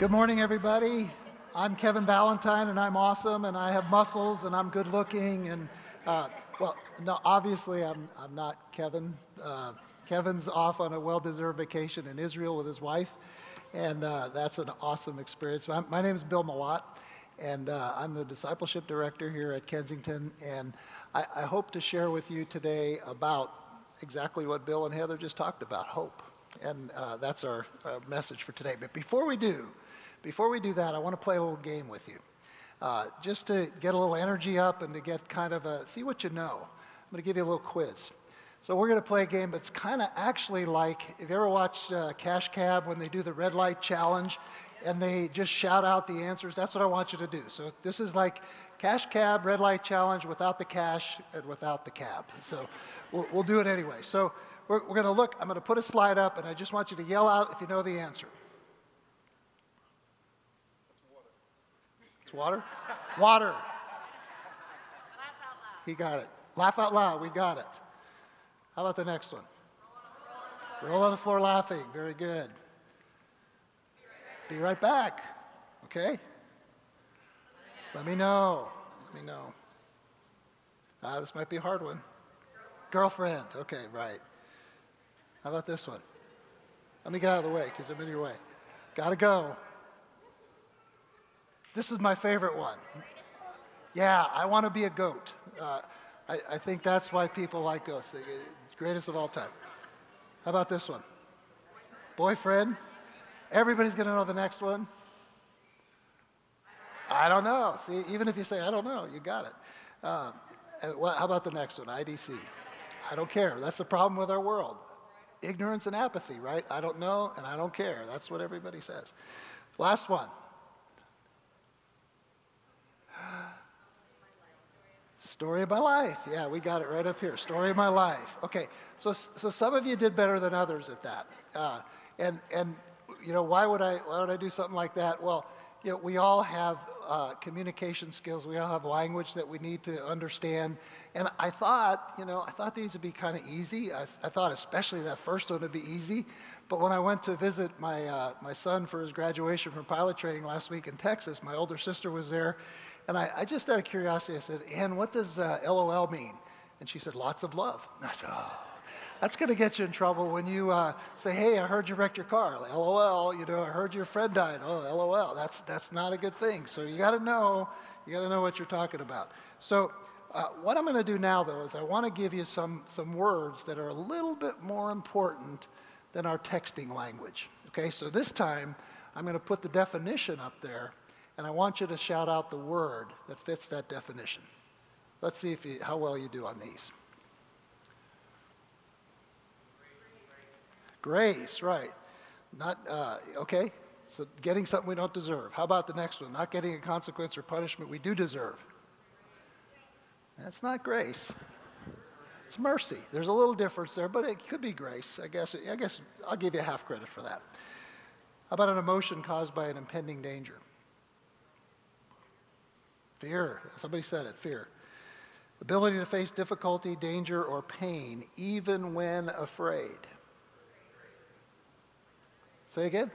Good morning, everybody. I'm Kevin Valentine, and I'm awesome, and I have muscles, and I'm good looking, and uh, well, no, obviously I'm I'm not Kevin. Uh, Kevin's off on a well-deserved vacation in Israel with his wife, and uh, that's an awesome experience. My, my name is Bill Malott, and uh, I'm the discipleship director here at Kensington, and I, I hope to share with you today about exactly what Bill and Heather just talked about, hope. And uh, that's our, our, message for today. But before we do, before we do that, I want to play a little game with you. Uh, just to get a little energy up and to get kind of a, see what you know. I'm going to give you a little quiz. So we're going to play a game that's kind of actually like, if you ever watched uh, Cash Cab when they do the red light challenge and they just shout out the answers, that's what I want you to do. So this is like Cash Cab, red light challenge without the cash and without the cab. So we'll, we'll do it anyway. So we're, we're going to look, I'm going to put a slide up and I just want you to yell out if you know the answer. It's water? Water. He got it. Laugh out loud. We got it. How about the next one? Roll on the floor laughing. Very good. Be right back. Okay? Let me know. Let me know. Ah, this might be a hard one. Girlfriend. Okay, right. How about this one? Let me get out of the way because I'm in your way. Gotta go. This is my favorite one. Yeah, I want to be a goat. Uh, I, I, think that's why people like ghosts. greatest of all time. How about this one? Boyfriend. Everybody's going to know the next one. I don't know. See, even if you say, I don't know, you got it. Um, well, how about the next one? IDC. I don't care. That's the problem with our world. Ignorance and apathy, right? I don't know and I don't care. That's what everybody says. Last one. Story of my life. Yeah, we got it right up here. Story of my life. Okay, so so some of you did better than others at that. Uh, and and you know why would I why would I do something like that? Well, you know we all have uh, communication skills. We all have language that we need to understand. And I thought you know I thought these would be kind of easy. I, I, thought especially that first one would be easy. But when I went to visit my uh, my son for his graduation from pilot training last week in Texas, my older sister was there and I, I just out of curiosity, I said, Ann, what does uh, LOL mean? And she said, lots of love. And I said, oh, that's going to get you in trouble when you uh, say, hey, I heard you wrecked your car. LOL, you know, I heard your friend died. Oh, LOL. That's, that's not a good thing. So you got to know, you got to know what you're talking about. So uh, what I'm going to do now, though, is I want to give you some, some words that are a little bit more important than our texting language. Okay, so this time I'm going to put the definition up there and I want you to shout out the word that fits that definition. Let's see if you, how well you do on these. Grace, right. Not, uh, okay, so getting something we don't deserve. How about the next one? Not getting a consequence or punishment we do deserve. That's not grace. It's mercy. There's a little difference there, but it could be grace. I guess, I guess I'll give you half credit for that. How about an emotion caused by an impending danger? Fear. Somebody said it fear. Ability to face difficulty, danger, or pain, even when afraid. Say again?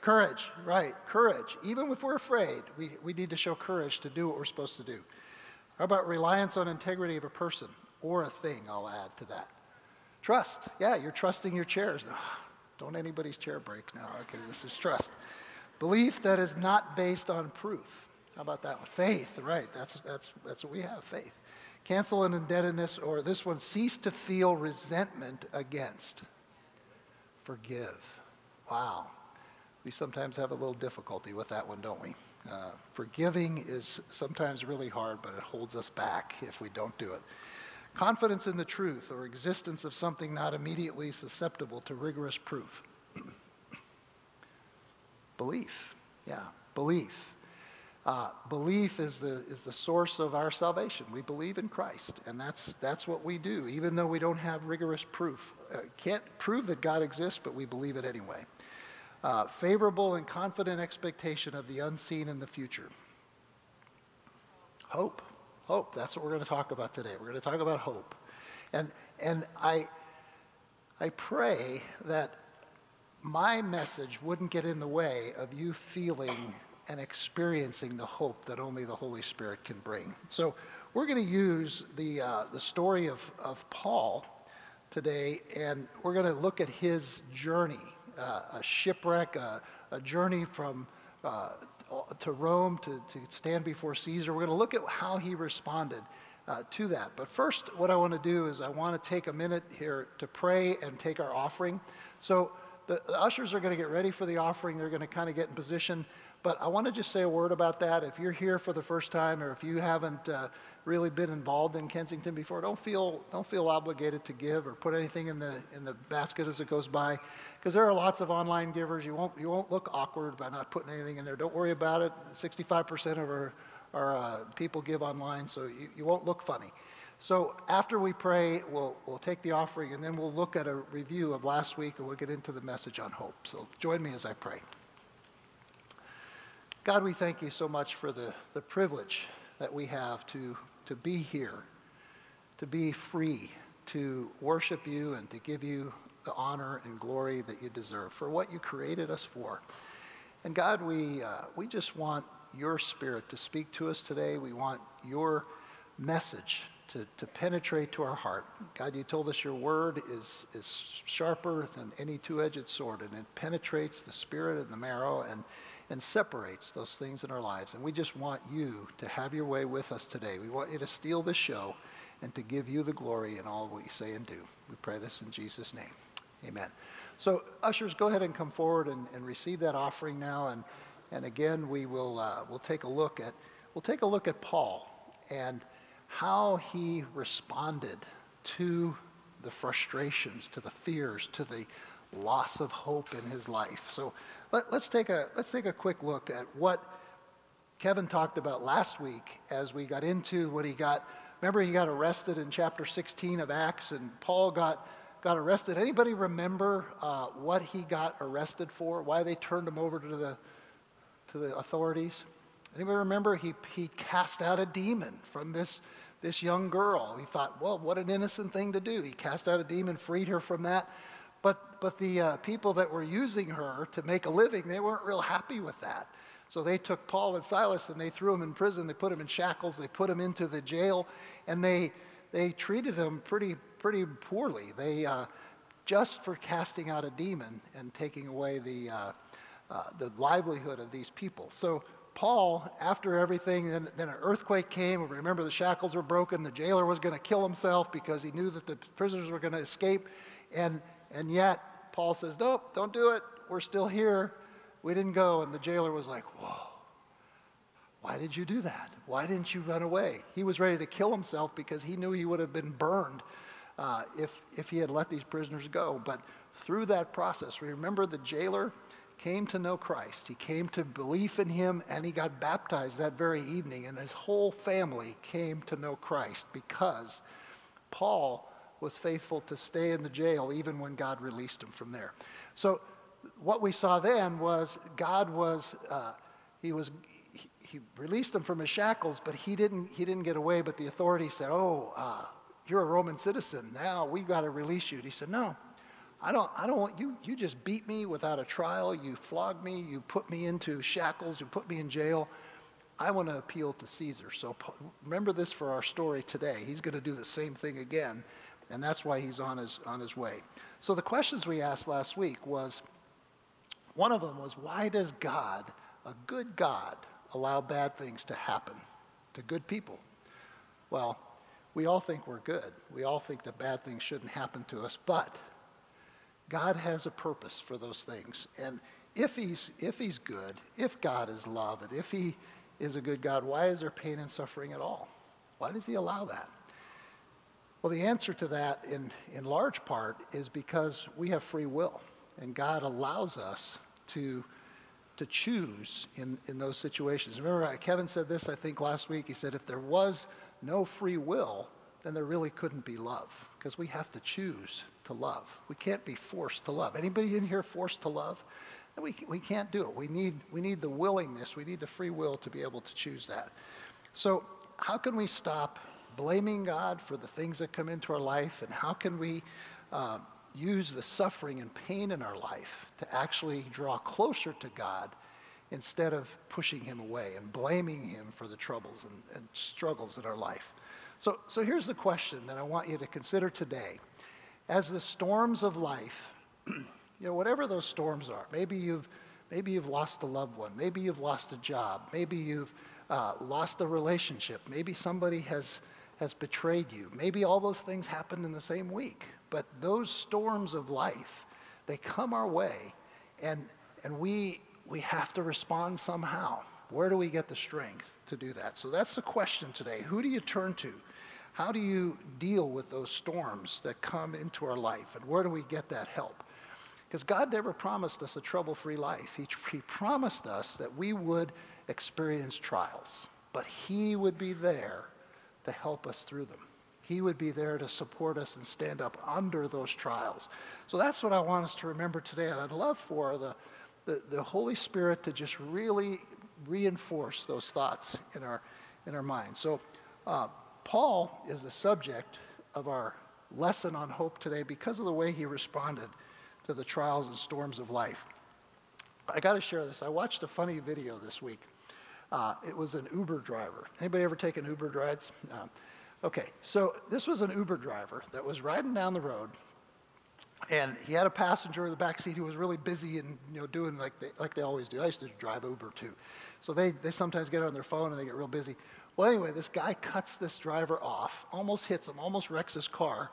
Courage, right. Courage. Even if we're afraid, we, we need to show courage to do what we're supposed to do. How about reliance on integrity of a person or a thing? I'll add to that. Trust. Yeah, you're trusting your chairs. No, don't anybody's chair break now. Okay, this is trust. Belief that is not based on proof. How about that one? Faith, right. That's, that's, that's what we have, faith. Cancel an indebtedness, or this one, cease to feel resentment against. Forgive. Wow. We sometimes have a little difficulty with that one, don't we? Uh, forgiving is sometimes really hard, but it holds us back if we don't do it. Confidence in the truth or existence of something not immediately susceptible to rigorous proof. belief. Yeah, belief. Uh, belief is the, is the source of our salvation. We believe in Christ, and that's, that's what we do, even though we don't have rigorous proof. Uh, can't prove that God exists, but we believe it anyway. Uh, favorable and confident expectation of the unseen in the future. Hope. Hope. That's what we're going to talk about today. We're going to talk about hope. And, and I, I pray that my message wouldn't get in the way of you feeling and experiencing the hope that only the Holy Spirit can bring. So we're going to use the, uh, the story of, of Paul today, and we're going to look at his journey, uh, a shipwreck, a, a journey from uh, to Rome to, to stand before Caesar. We're going to look at how he responded uh, to that. But first, what I want to do is I want to take a minute here to pray and take our offering. So the, the ushers are going to get ready for the offering. They're going to kind of get in position. But I want to just say a word about that. If you're here for the first time or if you haven't uh, really been involved in Kensington before, don't feel, don't feel obligated to give or put anything in the, in the basket as it goes by. Because there are lots of online givers. You won't, you won't look awkward by not putting anything in there. Don't worry about it. 65% of our, our uh, people give online, so you, you won't look funny. So after we pray, we'll, we'll take the offering and then we'll look at a review of last week and we'll get into the message on hope. So join me as I pray. God, we thank you so much for the, the privilege that we have to, to be here, to be free, to worship you and to give you the honor and glory that you deserve for what you created us for. And God, we, uh, we just want your spirit to speak to us today. We want your message to, to penetrate to our heart. God, you told us your word is, is sharper than any two-edged sword, and it penetrates the spirit and the marrow and, and separates those things in our lives. And we just want you to have your way with us today. We want you to steal the show and to give you the glory in all we say and do. We pray this in Jesus' name. Amen. So ushers, go ahead and come forward and, and receive that offering now. And, and again, we will uh, we'll take a look at we'll take a look at Paul and how he responded to the frustrations, to the fears, to the loss of hope in his life. So let, us take a let's take a quick look at what Kevin talked about last week as we got into what he got. Remember, he got arrested in chapter 16 of Acts, and Paul got got arrested. Anybody remember uh, what he got arrested for? Why they turned him over to the to the authorities? Anybody remember? He he cast out a demon from this this young girl. He thought, well, what an innocent thing to do. He cast out a demon, freed her from that. But, the uh, people that were using her to make a living, they weren't real happy with that. So they took Paul and Silas and they threw them in prison. They put them in shackles. They put them into the jail, and they they treated them pretty pretty poorly. They uh, just for casting out a demon and taking away the uh, uh the livelihood of these people. So Paul, after everything, then, then, an earthquake came. Remember, the shackles were broken. The jailer was going to kill himself because he knew that the prisoners were going to escape. And, and yet, Paul says, Nope, don't do it. We're still here. We didn't go. And the jailer was like, Whoa, why did you do that? Why didn't you run away? He was ready to kill himself because he knew he would have been burned uh, if, if he had let these prisoners go. But through that process, remember the jailer came to know Christ. He came to belief in him and he got baptized that very evening, and his whole family came to know Christ because Paul was faithful to stay in the jail even when God released him from there. So, what we saw then was God was, uh, he was, he, he, released him from his shackles, but he didn't, he didn't get away. But the authorities said, Oh, uh, you're a Roman citizen. Now we've got to release you. And he said, No, I don't, I don't want you, you just beat me without a trial. You flogged me. You put me into shackles. You put me in jail. I want to appeal to Caesar. So remember this for our story today. He's going to do the same thing again, and that's why he's on his, on his way. So the questions we asked last week was, one of them was, why does God, a good God, allow bad things to happen to good people? Well, we all think we're good. We all think that bad things shouldn't happen to us, but God has a purpose for those things. And if he's, if he's good, if God is love, and if he is a good God, why is there pain and suffering at all? Why does he allow that? Well, the answer to that, in, in large part, is because we have free will. And God allows us to, to choose in, in those situations. Remember, uh, Kevin said this, I think, last week. He said, if there was no free will, then there really couldn't be love, because we have to choose to love. We can't be forced to love. Anybody in here forced to love? We, we can't do it. We need, we need the willingness, we need the free will to be able to choose that. So, how can we stop blaming God for the things that come into our life, and how can we uh, use the suffering and pain in our life to actually draw closer to God instead of pushing him away and blaming him for the troubles and, and struggles in our life. So, so here's the question that I want you to consider today. As the storms of life, you know, whatever those storms are, maybe you've, maybe you've lost a loved one, maybe you've lost a job, maybe you've uh, lost a relationship, maybe somebody has, has betrayed you, maybe all those things happened in the same week. But those storms of life, they come our way, and, and we, we have to respond somehow. Where do we get the strength to do that? So that's the question today. Who do you turn to? How do you deal with those storms that come into our life? And where do we get that help? Because God never promised us a trouble free life. He, he promised us that we would experience trials, but He would be there to help us through them. He would be there to support us and stand up under those trials. So that's what I want us to remember today. And I'd love for the, the, the Holy Spirit to just really reinforce those thoughts in our, in our minds. So uh, Paul is the subject of our lesson on hope today because of the way he responded to the trials and storms of life. I got to share this. I watched a funny video this week. Uh, it was an Uber driver. Anybody ever taken Uber rides? Okay, so this was an Uber driver that was riding down the road, and he had a passenger in the back seat who was really busy and you know doing like they, like they always do. I used to drive Uber too, so they they sometimes get on their phone and they get real busy. Well, anyway, this guy cuts this driver off, almost hits him, almost wrecks his car,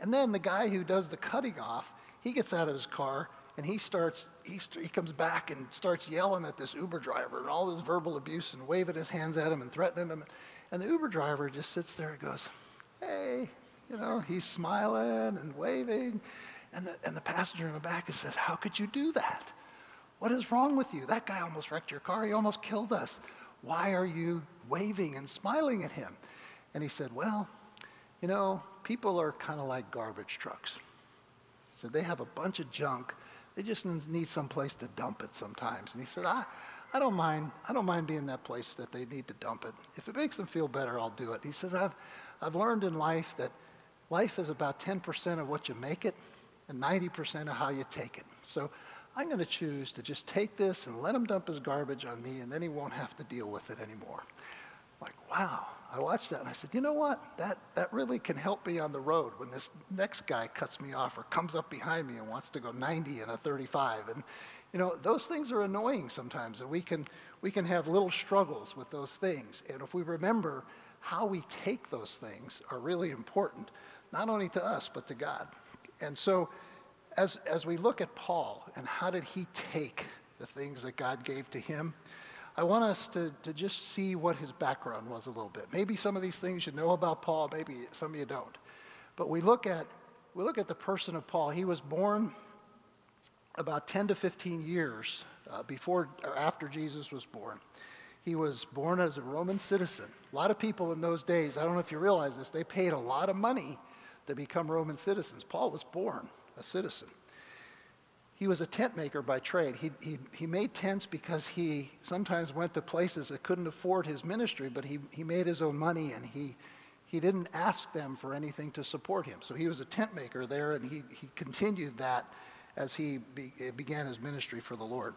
and then the guy who does the cutting off, he gets out of his car and he starts he, he comes back and starts yelling at this Uber driver and all this verbal abuse and waving his hands at him and threatening him. And the Uber driver just sits there and goes, hey, you know, he's smiling and waving. And the, and the passenger in the back says, how could you do that? What is wrong with you? That guy almost wrecked your car. He almost killed us. Why are you waving and smiling at him? And he said, well, you know, people are kind of like garbage trucks. So they have a bunch of junk. They just need some place to dump it sometimes. And he said, I, I don't mind. I don't mind being that place that they need to dump it. If it makes them feel better, I'll do it. He says, I've, I've learned in life that life is about 10% of what you make it and 90% of how you take it. So I'm going to choose to just take this and let him dump his garbage on me, and then he won't have to deal with it anymore. Like, wow. I watched that and I said, you know what? That, that really can help me on the road when this next guy cuts me off or comes up behind me and wants to go 90 in a 35. And, you know, those things are annoying sometimes, and we can, we can have little struggles with those things. And if we remember how we take those things are really important, not only to us, but to God. And so as, as we look at Paul and how did he take the things that God gave to him, I want us to, to just see what his background was a little bit. Maybe some of these things you know about Paul, maybe some of you don't. But we look at, we look at the person of Paul. He was born about 10 to 15 years uh, before or after Jesus was born. He was born as a Roman citizen. A lot of people in those days, I don't know if you realize this, they paid a lot of money to become Roman citizens. Paul was born a citizen. He was a tent maker by trade. He, he, he made tents because he sometimes went to places that couldn't afford his ministry, but he, he made his own money and he, he didn't ask them for anything to support him. So he was a tent maker there and he, he continued that as he be, began his ministry for the Lord.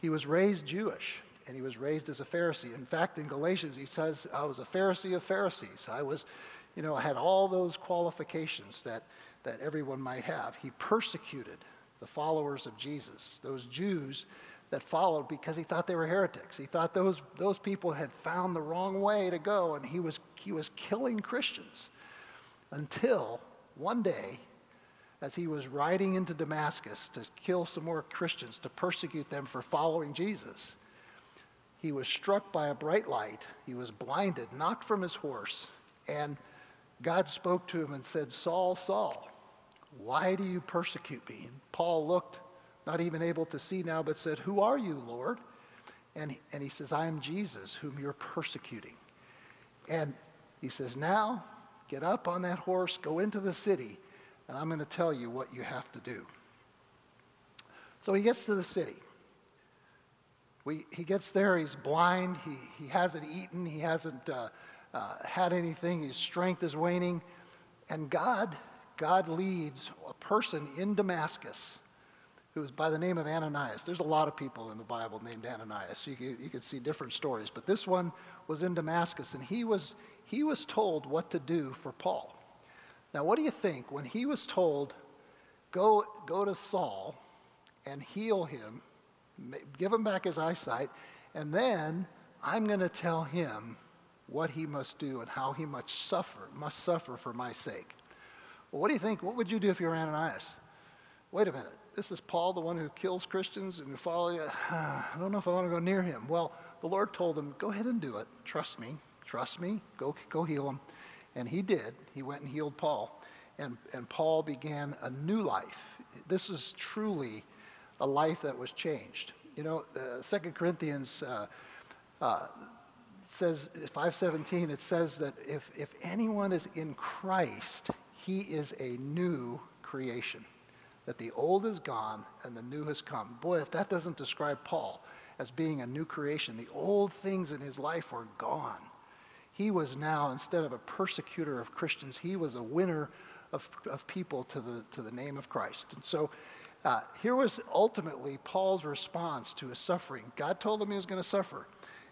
He was raised Jewish, and he was raised as a Pharisee. In fact, in Galatians, he says, I was a Pharisee of Pharisees. I was, you know, I had all those qualifications that, that everyone might have. He persecuted the followers of Jesus, those Jews that followed because he thought they were heretics. He thought those, those people had found the wrong way to go, and he was, he was killing Christians until one day as he was riding into Damascus to kill some more Christians, to persecute them for following Jesus. He was struck by a bright light. He was blinded, knocked from his horse, and God spoke to him and said, Saul, Saul, why do you persecute me? And Paul looked, not even able to see now, but said, Who are you, Lord? And, and he says, I am Jesus, whom you're persecuting. And he says, Now get up on that horse, go into the city and I'm going to tell you what you have to do. So he gets to the city. We, he gets there, he's blind, he, he hasn't eaten, he hasn't uh, uh, had anything, his strength is waning, and God God leads a person in Damascus who is by the name of Ananias. There's a lot of people in the Bible named Ananias. So you could, you could see different stories. But this one was in Damascus, and he was, he was told what to do for Paul. Now, what do you think when he was told, go, go to Saul and heal him, give him back his eyesight, and then I'm going to tell him what he must do and how he must suffer, must suffer for my sake. Well, what do you think? What would you do if you were Ananias? Wait a minute. This is Paul, the one who kills Christians and who you. I don't know if I want to go near him. Well, the Lord told him, go ahead and do it. Trust me. Trust me. Go, go heal him. And he did. He went and healed Paul. And, and Paul began a new life. This is truly a life that was changed. You know, uh, 2 Corinthians uh, uh, says, 5.17, it says that if, if anyone is in Christ, he is a new creation. That the old is gone and the new has come. Boy, if that doesn't describe Paul as being a new creation, the old things in his life were gone. He was now, instead of a persecutor of Christians, he was a winner of, of people to the, to the name of Christ. And so uh, here was ultimately Paul's response to his suffering. God told him he was going to suffer.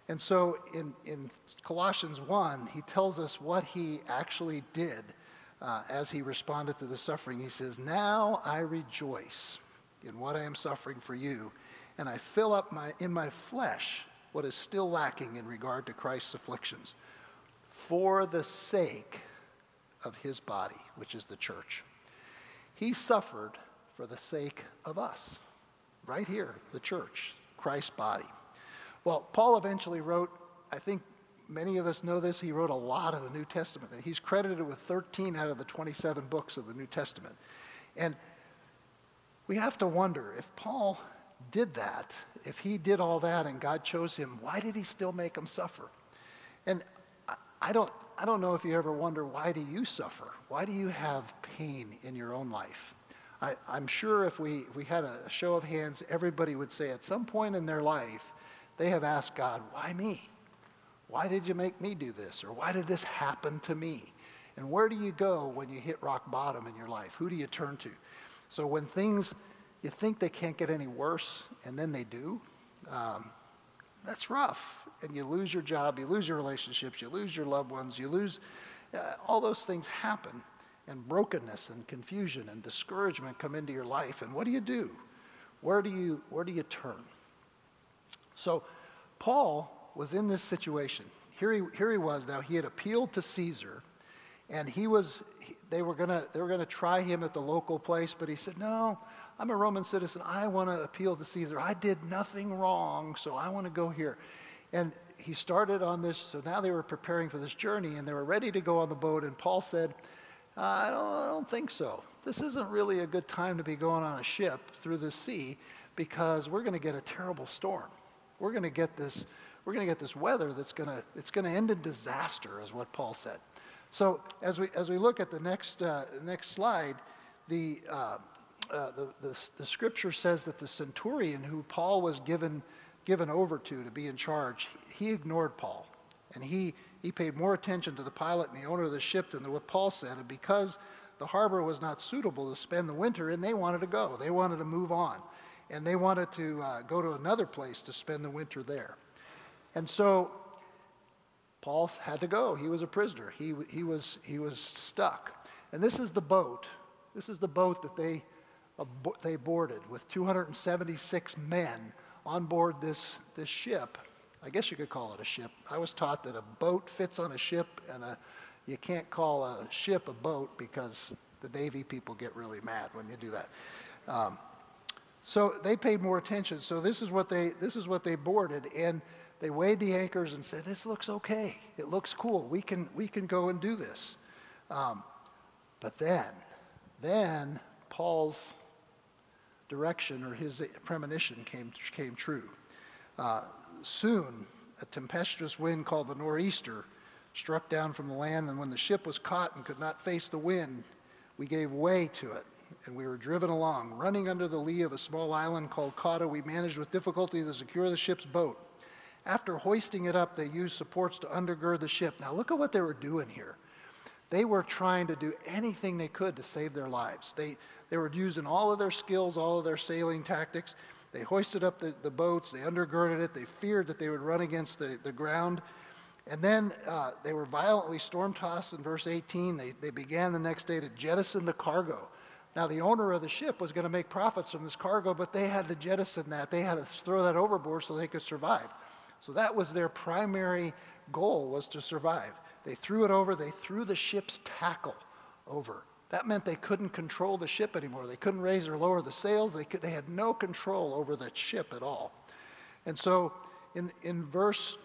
And so in, in Colossians 1, he tells us what he actually did uh, as he responded to the suffering. He says, Now I rejoice in what I am suffering for you, and I fill up my, in my flesh what is still lacking in regard to Christ's afflictions for the sake of his body, which is the church. He suffered for the sake of us, right here, the church, Christ's body. Well, Paul eventually wrote, I think many of us know this, he wrote a lot of the New Testament. He's credited with 13 out of the 27 books of the New Testament. And we have to wonder if Paul did that, if he did all that and God chose him, why did he still make him suffer? And I don't, I don't know if you ever wonder why do you suffer? Why do you have pain in your own life? I, am sure if we, if we had a show of hands, everybody would say at some point in their life, they have asked God, why me? Why did you make me do this? Or why did this happen to me? And where do you go when you hit rock bottom in your life? Who do you turn to? So when things, you think they can't get any worse, and then they do, um, that's rough. And you lose your job, you lose your relationships, you lose your loved ones, you lose, uh, all those things happen. And brokenness and confusion and discouragement come into your life. And what do you do? Where do you, where do you turn? So Paul was in this situation. Here he, here he was now. He had appealed to Caesar, and he was, they were gonna, they were gonna try him at the local place, but he said, no, I'm a Roman citizen. I want to appeal to Caesar. I did nothing wrong, so I want to go here. And he started on this, so now they were preparing for this journey, and they were ready to go on the boat, and Paul said, I don't, I don't think so. This isn't really a good time to be going on a ship through the sea because we're going to get a terrible storm. We're going to get this, we're going to get this weather that's going to, it's going to end in disaster, is what Paul said. So as we, as we look at the next, uh, next slide, the, uh, uh, the, the, the, scripture says that the centurion who Paul was given, given over to to be in charge, he ignored Paul. And he, he paid more attention to the pilot and the owner of the ship than what Paul said. And because the harbor was not suitable to spend the winter in, they wanted to go. They wanted to move on and they wanted to uh, go to another place to spend the winter there. And so Paul had to go. He was a prisoner. He, he, was, he was stuck. And this is the boat. This is the boat that they, they boarded with 276 men on board this, this ship. I guess you could call it a ship. I was taught that a boat fits on a ship, and a, you can't call a ship a boat because the Navy people get really mad when you do that. Um, so they paid more attention. So this is what they this is what they boarded, and they weighed the anchors and said, "This looks okay. It looks cool. We can we can go and do this." Um, but then, then Paul's direction or his premonition came came true. Uh, soon, a tempestuous wind called the nor'easter struck down from the land, and when the ship was caught and could not face the wind, we gave way to it and we were driven along. Running under the lee of a small island called Cauda, we managed with difficulty to secure the ship's boat. After hoisting it up, they used supports to undergird the ship. Now, look at what they were doing here. They were trying to do anything they could to save their lives. They, they were using all of their skills, all of their sailing tactics. They hoisted up the, the boats, they undergirded it, they feared that they would run against the, the ground. And then uh, they were violently storm tossed in verse 18. They, they began the next day to jettison the cargo. Now, the owner of the ship was going to make profits from this cargo, but they had to jettison that. They had to throw that overboard so they could survive. So that was their primary goal was to survive. They threw it over, they threw the ship's tackle over. That meant they couldn't control the ship anymore. They couldn't raise or lower the sails. They, could, they had no control over the ship at all. And so in, in verse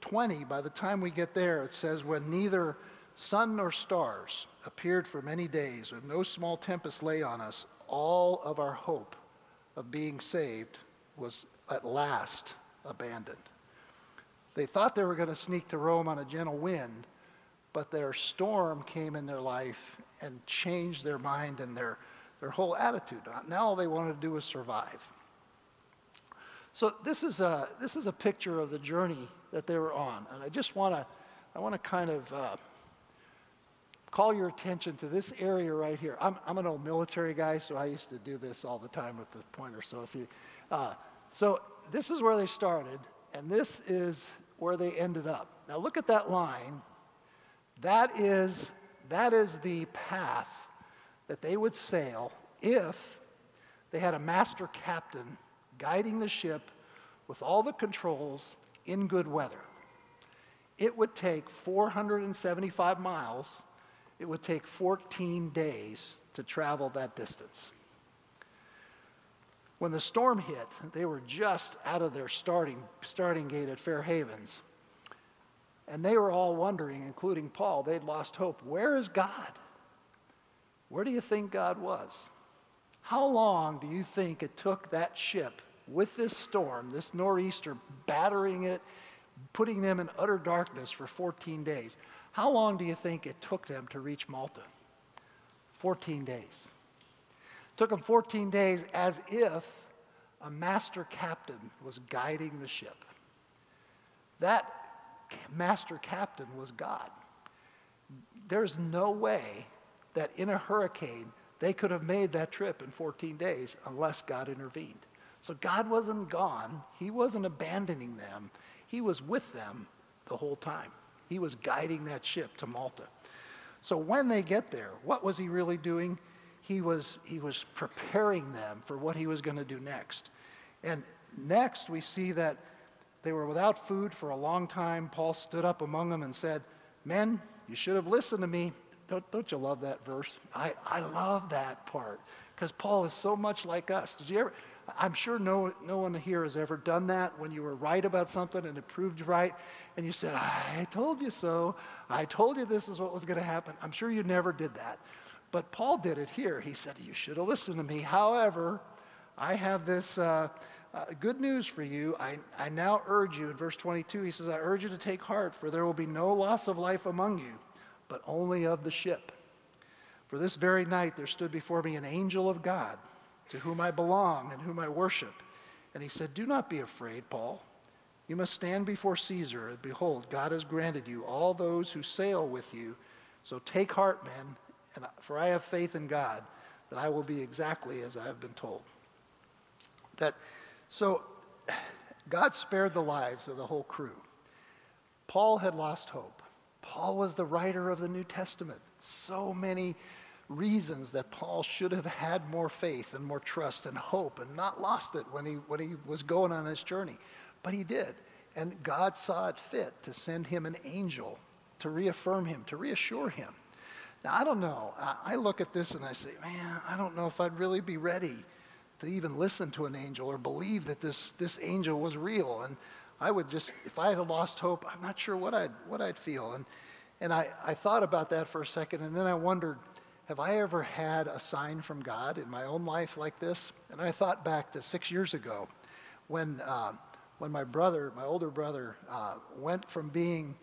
20, by the time we get there, it says, When neither sun nor stars appeared for many days, with no small tempest lay on us, all of our hope of being saved was at last abandoned. They thought they were going to sneak to Rome on a gentle wind, but their storm came in their life and changed their mind and their, their whole attitude. Now all they wanted to do was survive. So this is a, this is a picture of the journey that they were on. And I just want to I want to kind of uh, call your attention to this area right here. I'm, I'm an old military guy, so I used to do this all the time with the pointer. So if you, uh, so this is where they started, and this is where they ended up. Now look at that line. That is that is the path that they would sail if they had a master captain guiding the ship with all the controls in good weather. It would take 475 miles, it would take 14 days to travel that distance. When the storm hit, they were just out of their starting, starting gate at Fair Havens. And they were all wondering, including Paul, they'd lost hope. Where is God? Where do you think God was? How long do you think it took that ship with this storm, this nor'easter battering it, putting them in utter darkness for 14 days. How long do you think it took them to reach Malta? 14 days. Took them 14 days as if a master captain was guiding the ship. That master captain was God. There's no way that in a hurricane they could have made that trip in 14 days unless God intervened. So God wasn't gone. He wasn't abandoning them. He was with them the whole time. He was guiding that ship to Malta. So when they get there, what was he really doing? He was, he was preparing them for what he was going to do next. And next, we see that they were without food for a long time. Paul stood up among them and said, Men, you should have listened to me. Don't, don't you love that verse? I, I love that part because Paul is so much like us. Did you ever? I'm sure no, no one here has ever done that when you were right about something and it proved right, and you said, I told you so. I told you this is what was going to happen. I'm sure you never did that. But Paul did it here. He said, You should have listened to me. However, I have this uh, uh, good news for you. I, I now urge you, in verse 22, he says, I urge you to take heart, for there will be no loss of life among you, but only of the ship. For this very night there stood before me an angel of God to whom I belong and whom I worship. And he said, Do not be afraid, Paul. You must stand before Caesar, and behold, God has granted you all those who sail with you. So take heart, men, and for I have faith in God that I will be exactly as I have been told. That so God spared the lives of the whole crew. Paul had lost hope. Paul was the writer of the New Testament. So many reasons that Paul should have had more faith and more trust and hope and not lost it when he, when he was going on his journey. But he did. And God saw it fit to send him an angel to reaffirm him, to reassure him. Now, I don't know. I look at this and I say, man, I don't know if I'd really be ready to even listen to an angel or believe that this, this angel was real. And I would just, if I had lost hope, I'm not sure what I'd, what I'd feel. And, and I, I thought about that for a second, and then I wondered, have I ever had a sign from God in my own life like this? And I thought back to six years ago when, uh, when my brother, my older brother, uh, went from being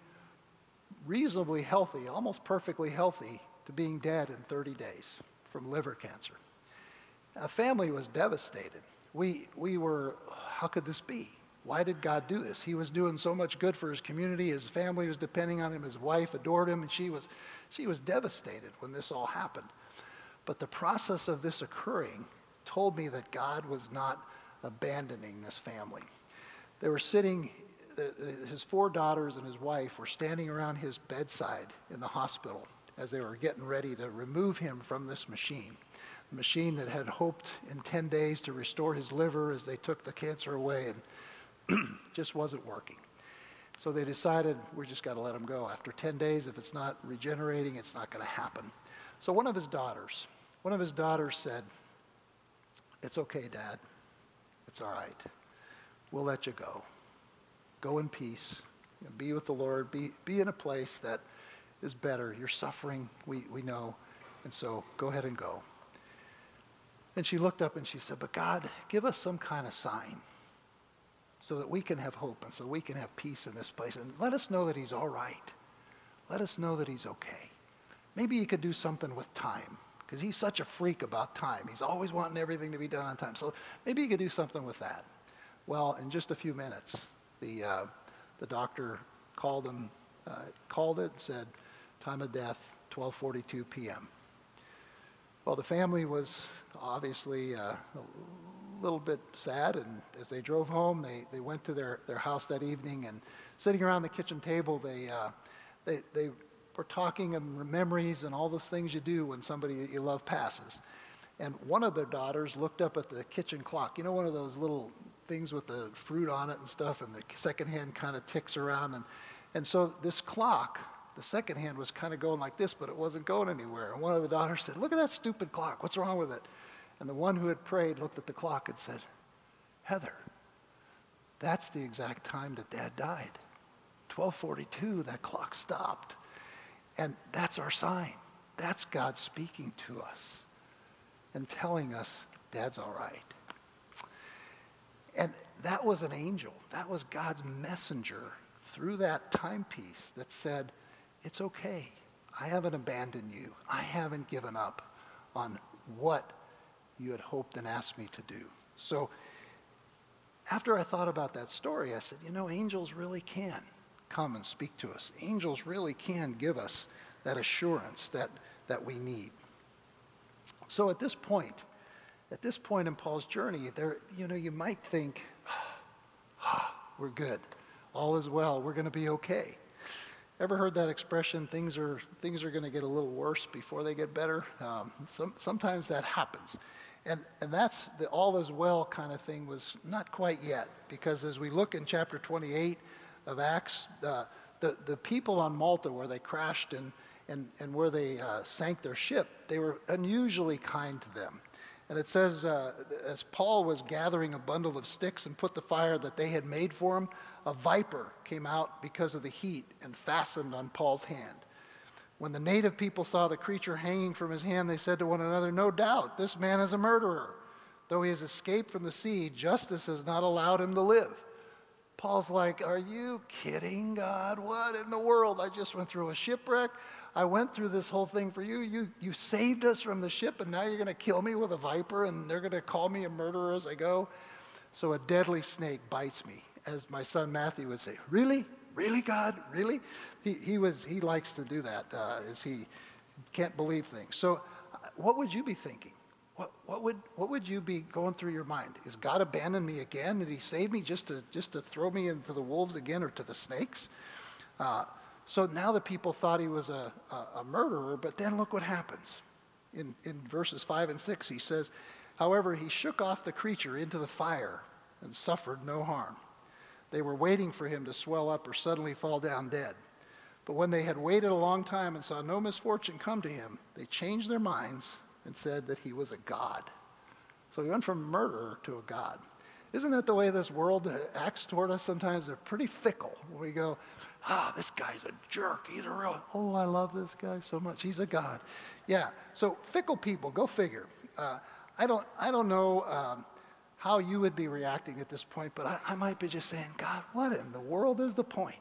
reasonably healthy, almost perfectly healthy, to being dead in 30 days from liver cancer. The family was devastated. We, we were, how could this be? Why did God do this? He was doing so much good for his community. His family was depending on him. His wife adored him, and she was, she was devastated when this all happened. But the process of this occurring told me that God was not abandoning this family. They were sitting, his four daughters and his wife were standing around his bedside in the hospital as they were getting ready to remove him from this machine. The machine that had hoped in 10 days to restore his liver as they took the cancer away and just wasn't working. So they decided we just got to let him go. After 10 days, if it's not regenerating, it's not going to happen. So one of his daughters, one of his daughters said, It's okay, Dad. It's all right. We'll let you go. Go in peace. Be with the Lord. Be, be in a place that is better. You're suffering, we, we know. And so go ahead and go. And she looked up and she said, But God, give us some kind of sign so that we can have hope and so we can have peace in this place. And let us know that He's all right. Let us know that He's okay. Maybe He could do something with time because he's such a freak about time. He's always wanting everything to be done on time. So maybe He could do something with that. Well, in just a few minutes, the, uh, the doctor called him, uh, called it, said, time of death, 12:42 p.m. Well, the family was obviously uh, a little bit sad, and as they drove home, they, they went to their, their house that evening, and sitting around the kitchen table, they, uh, they, they we're talking and memories and all those things you do when somebody you love passes. And one of their daughters looked up at the kitchen clock. You know, one of those little things with the fruit on it and stuff, and the second hand kind of ticks around. And, and so this clock, the second hand was kind of going like this, but it wasn't going anywhere. And one of the daughters said, Look at that stupid clock. What's wrong with it? And the one who had prayed looked at the clock and said, Heather, that's the exact time that dad died. 1242, that clock stopped. And that's our sign. That's God speaking to us and telling us, Dad's all right. And that was an angel. That was God's messenger through that timepiece that said, It's okay. I haven't abandoned you. I haven't given up on what you had hoped and asked me to do. So after I thought about that story, I said, You know, angels really can come and speak to us. Angels really can give us that assurance that, that we need. So at this point, at this point in Paul's journey, there, you know, you might think, ah, we're good. All is well. We're going to be okay. Ever heard that expression, things are, things are going to get a little worse before they get better? Um, some, sometimes that happens. And, and that's the all is well kind of thing was not quite yet, because as we look in chapter 28, of Acts, uh, the, the people on Malta where they crashed and, and, and where they uh, sank their ship, they were unusually kind to them. And it says, uh, as Paul was gathering a bundle of sticks and put the fire that they had made for him, a viper came out because of the heat and fastened on Paul's hand. When the native people saw the creature hanging from his hand, they said to one another, No doubt, this man is a murderer. Though he has escaped from the sea, justice has not allowed him to live. Paul's like, Are you kidding, God? What in the world? I just went through a shipwreck. I went through this whole thing for you. You, you saved us from the ship, and now you're going to kill me with a viper, and they're going to call me a murderer as I go. So a deadly snake bites me, as my son Matthew would say, Really? Really, God? Really? He, he, was, he likes to do that, uh, as he can't believe things. So, uh, what would you be thinking? what, what, would, what would you be going through your mind? Is God abandon me again? Did he save me just to, just to throw me into the wolves again or to the snakes? Uh, so now the people thought he was a, a, a, murderer, but then look what happens. In, in verses 5 and 6, he says, However, he shook off the creature into the fire and suffered no harm. They were waiting for him to swell up or suddenly fall down dead. But when they had waited a long time and saw no misfortune come to him, they changed their minds and said that he was a god. So he went from murderer to a god. Isn't that the way this world acts toward us sometimes? They're pretty fickle. We go, ah, this guy's a jerk. He's a real, oh, I love this guy so much. He's a god. Yeah, so fickle people, go figure. Uh, I, don't, I don't know um, how you would be reacting at this point, but I, I might be just saying, God, what in the world is the point?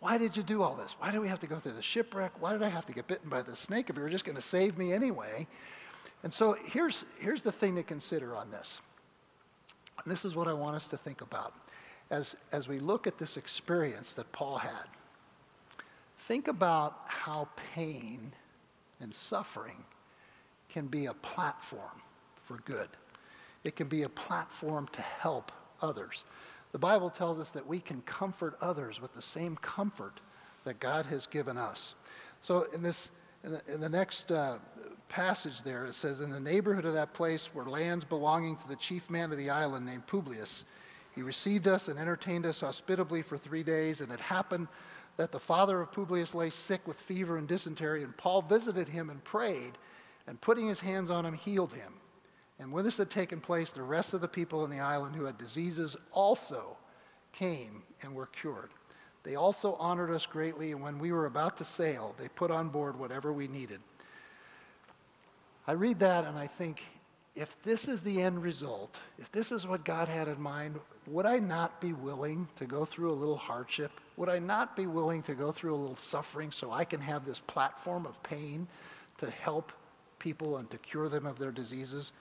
Why did you do all this? Why did we have to go through the shipwreck? Why did I have to get bitten by the snake if you were just going to save me anyway? And so here's, here's the thing to consider on this. And this is what I want us to think about. as, as we look at this experience that Paul had, think about how pain and suffering can be a platform for good. It can be a platform to help others. The Bible tells us that we can comfort others with the same comfort that God has given us. So in this, in the, in the next uh, passage there, it says, in the neighborhood of that place were lands belonging to the chief man of the island named Publius. He received us and entertained us hospitably for three days, and it happened that the father of Publius lay sick with fever and dysentery, and Paul visited him and prayed, and putting his hands on him, healed him. And when this had taken place, the rest of the people in the island who had diseases also came and were cured. They also honored us greatly, and when we were about to sail, they put on board whatever we needed. I read that and I think, if this is the end result, if this is what God had in mind, would I not be willing to go through a little hardship? Would I not be willing to go through a little suffering so I can have this platform of pain to help people and to cure them of their diseases?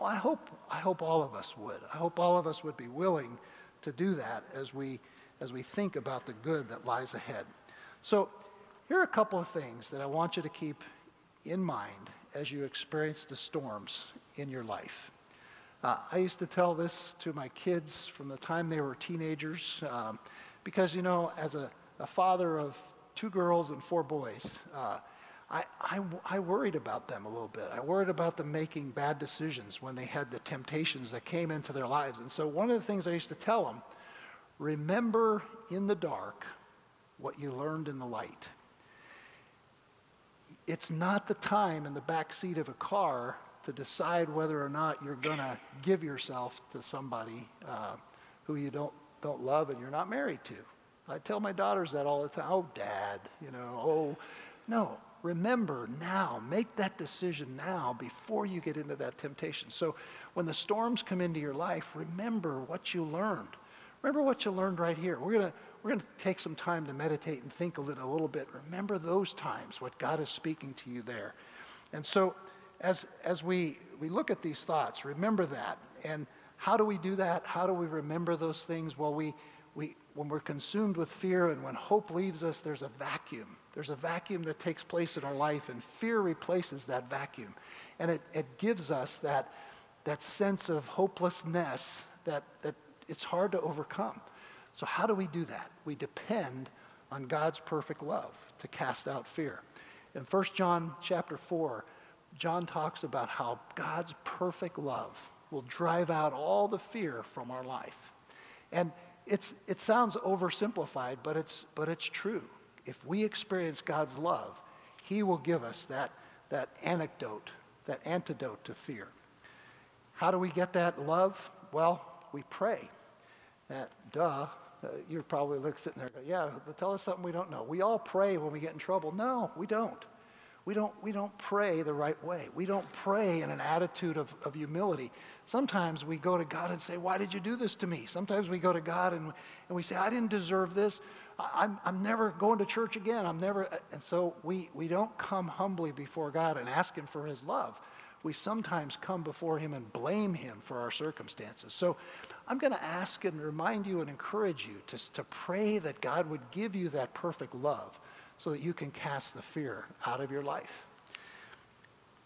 Oh, I hope, I hope all of us would. I hope all of us would be willing to do that as we, as we think about the good that lies ahead. So here are a couple of things that I want you to keep in mind as you experience the storms in your life. Uh, I used to tell this to my kids from the time they were teenagers um, because, you know, as a, a, father of two girls and four boys, uh, I, I, I, worried about them a little bit. I worried about them making bad decisions when they had the temptations that came into their lives. And so one of the things I used to tell them, remember in the dark what you learned in the light it's not the time in the back seat of a car to decide whether or not you're going to give yourself to somebody uh, who you don't, don't love and you're not married to. I tell my daughters that all the time. Oh, dad, you know, oh, no. Remember now, make that decision now before you get into that temptation. So when the storms come into your life, remember what you learned. Remember what you learned right here. We're going to we're going to take some time to meditate and think a little, a little bit. Remember those times, what God is speaking to you there. And so, as, as we, we look at these thoughts, remember that. And how do we do that? How do we remember those things? Well, we, we, when we're consumed with fear and when hope leaves us, there's a vacuum. There's a vacuum that takes place in our life, and fear replaces that vacuum. And it, it gives us that, that sense of hopelessness that, that it's hard to overcome. So how do we do that? We depend on God's perfect love to cast out fear. In 1 John chapter 4, John talks about how God's perfect love will drive out all the fear from our life. And it's, it sounds oversimplified, but it's, but it's true. If we experience God's love, he will give us that, that anecdote, that antidote to fear. How do we get that love? Well, we pray. Uh, duh, uh, you're probably sitting there, yeah, tell us something we don't know. We all pray when we get in trouble. No, we don't. We don't, we don't pray the right way. We don't pray in an attitude of, of humility. Sometimes we go to God and say, Why did you do this to me? Sometimes we go to God and, and we say, I didn't deserve this. I'm, I'm never going to church again. I'm never. And so we, we don't come humbly before God and ask Him for His love we sometimes come before him and blame him for our circumstances. So I'm going to ask and remind you and encourage you to, to pray that God would give you that perfect love so that you can cast the fear out of your life.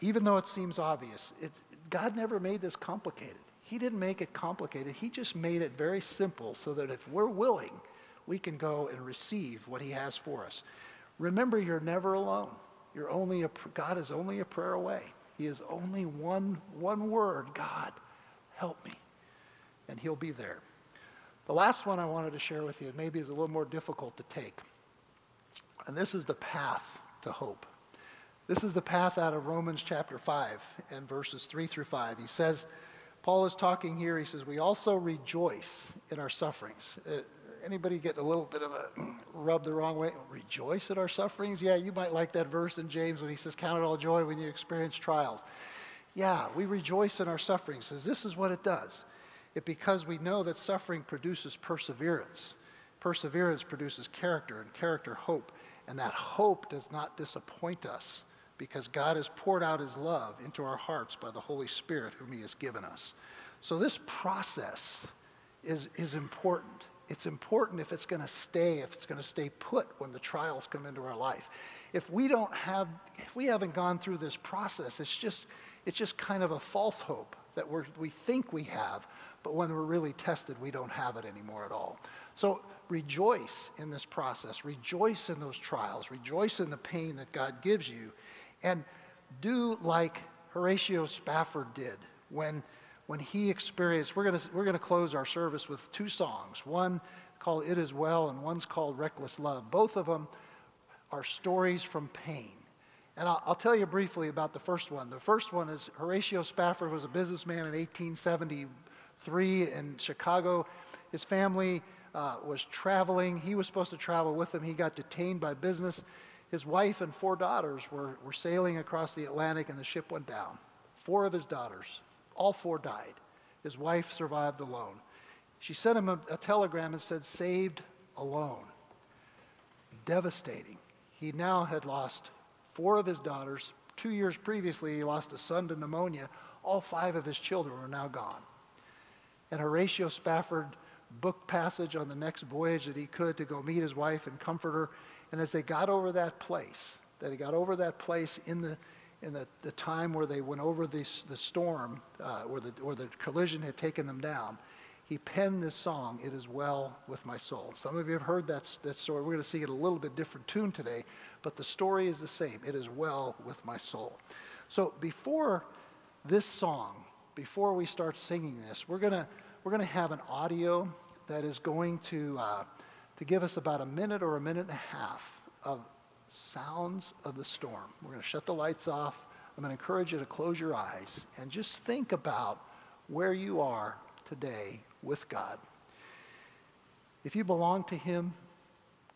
Even though it seems obvious, it, God never made this complicated. He didn't make it complicated. He just made it very simple so that if we're willing, we can go and receive what he has for us. Remember, you're never alone. You're only a, God is only a prayer away. He is only one, one word God, help me. And He'll be there. The last one I wanted to share with you maybe is a little more difficult to take. And this is the path to hope. This is the path out of Romans chapter 5 and verses 3 through 5. He says, Paul is talking here, he says, We also rejoice in our sufferings. Uh, anybody get a little bit of a rub the wrong way? Rejoice at our sufferings? Yeah, you might like that verse in James when he says, Count it all joy when you experience trials. Yeah, we rejoice in our sufferings. Says this is what it does. It because we know that suffering produces perseverance. Perseverance produces character, and character hope. And that hope does not disappoint us because God has poured out his love into our hearts by the Holy Spirit whom he has given us. So this process is, is important. it's important if it's going to stay, if it's going to stay put when the trials come into our life. If we don't have, if we haven't gone through this process, it's just, it's just kind of a false hope that we're, we think we have, but when we're really tested, we don't have it anymore at all. So rejoice in this process. Rejoice in those trials. Rejoice in the pain that God gives you. And do like Horatio Spafford did when, when he experienced. We're going we're going to close our service with two songs one called It Is Well, and one's called Reckless Love. Both of them are stories from pain. And I'll, I'll, tell you briefly about the first one. The first one is Horatio Spafford was a businessman in 1873 in Chicago. His family uh, was traveling. He was supposed to travel with them. He got detained by business. His wife and four daughters were, were sailing across the Atlantic and the ship went down. Four of his daughters, all four died. His wife survived alone. She sent him a, a telegram and said, saved alone. Devastating. He now had lost four of his daughters. Two years previously, he lost a son to pneumonia. All five of his children were now gone. And Horatio Spafford booked passage on the next voyage that he could to go meet his wife and comfort her. And as they got over that place, that he got over that place in the, in the, the time where they went over this, the storm, uh, where, the, where the collision had taken them down, he penned this song, It Is Well With My Soul. Some of you have heard that, that story. We're going to sing it a little bit different tune today, but the story is the same. It is well with my soul. So before this song, before we start singing this, we're going to, we're going to have an audio that is going to, uh, to give us about a minute or a minute and a half of sounds of the storm. We're going to shut the lights off. I'm going to encourage you to close your eyes and just think about where you are today with God. If you belong to Him,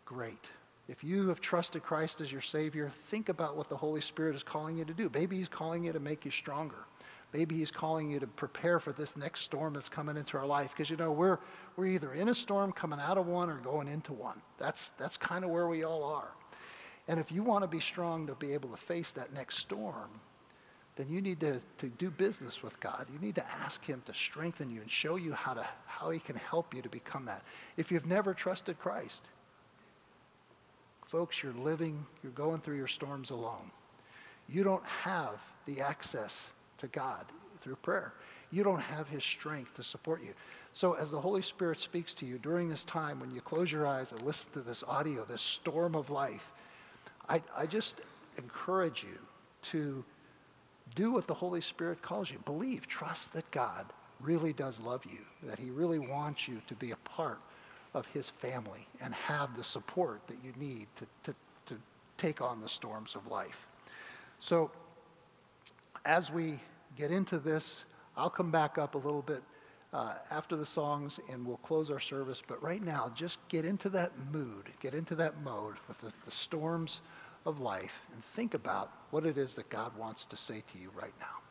great. If you have trusted Christ as your Savior, think about what the Holy Spirit is calling you to do. Maybe He's calling you to make you stronger. Maybe He's calling you to prepare for this next storm that's coming into our life. Because, you know, we're, we're either in a storm, coming out of one, or going into one. That's, that's kind of where we all are. And if you want to be strong to be able to face that next storm, then you need to, to do business with God. You need to ask Him to strengthen you and show you how, to, how He can help you to become that. If you've never trusted Christ, folks, you're living, you're going through your storms alone. You don't have the access to God through prayer. You don't have his strength to support you. So as the Holy Spirit speaks to you during this time, when you close your eyes and listen to this audio, this storm of life, I, I just encourage you to do what the Holy Spirit calls you. Believe, trust that God really does love you, that he really wants you to be a part of his family and have the support that you need to, to, to take on the storms of life. So as we get into this, I'll come back up a little bit uh, after the songs and we'll close our service. But right now, just get into that mood, get into that mode with the, the storms of life and think about what it is that God wants to say to you right now.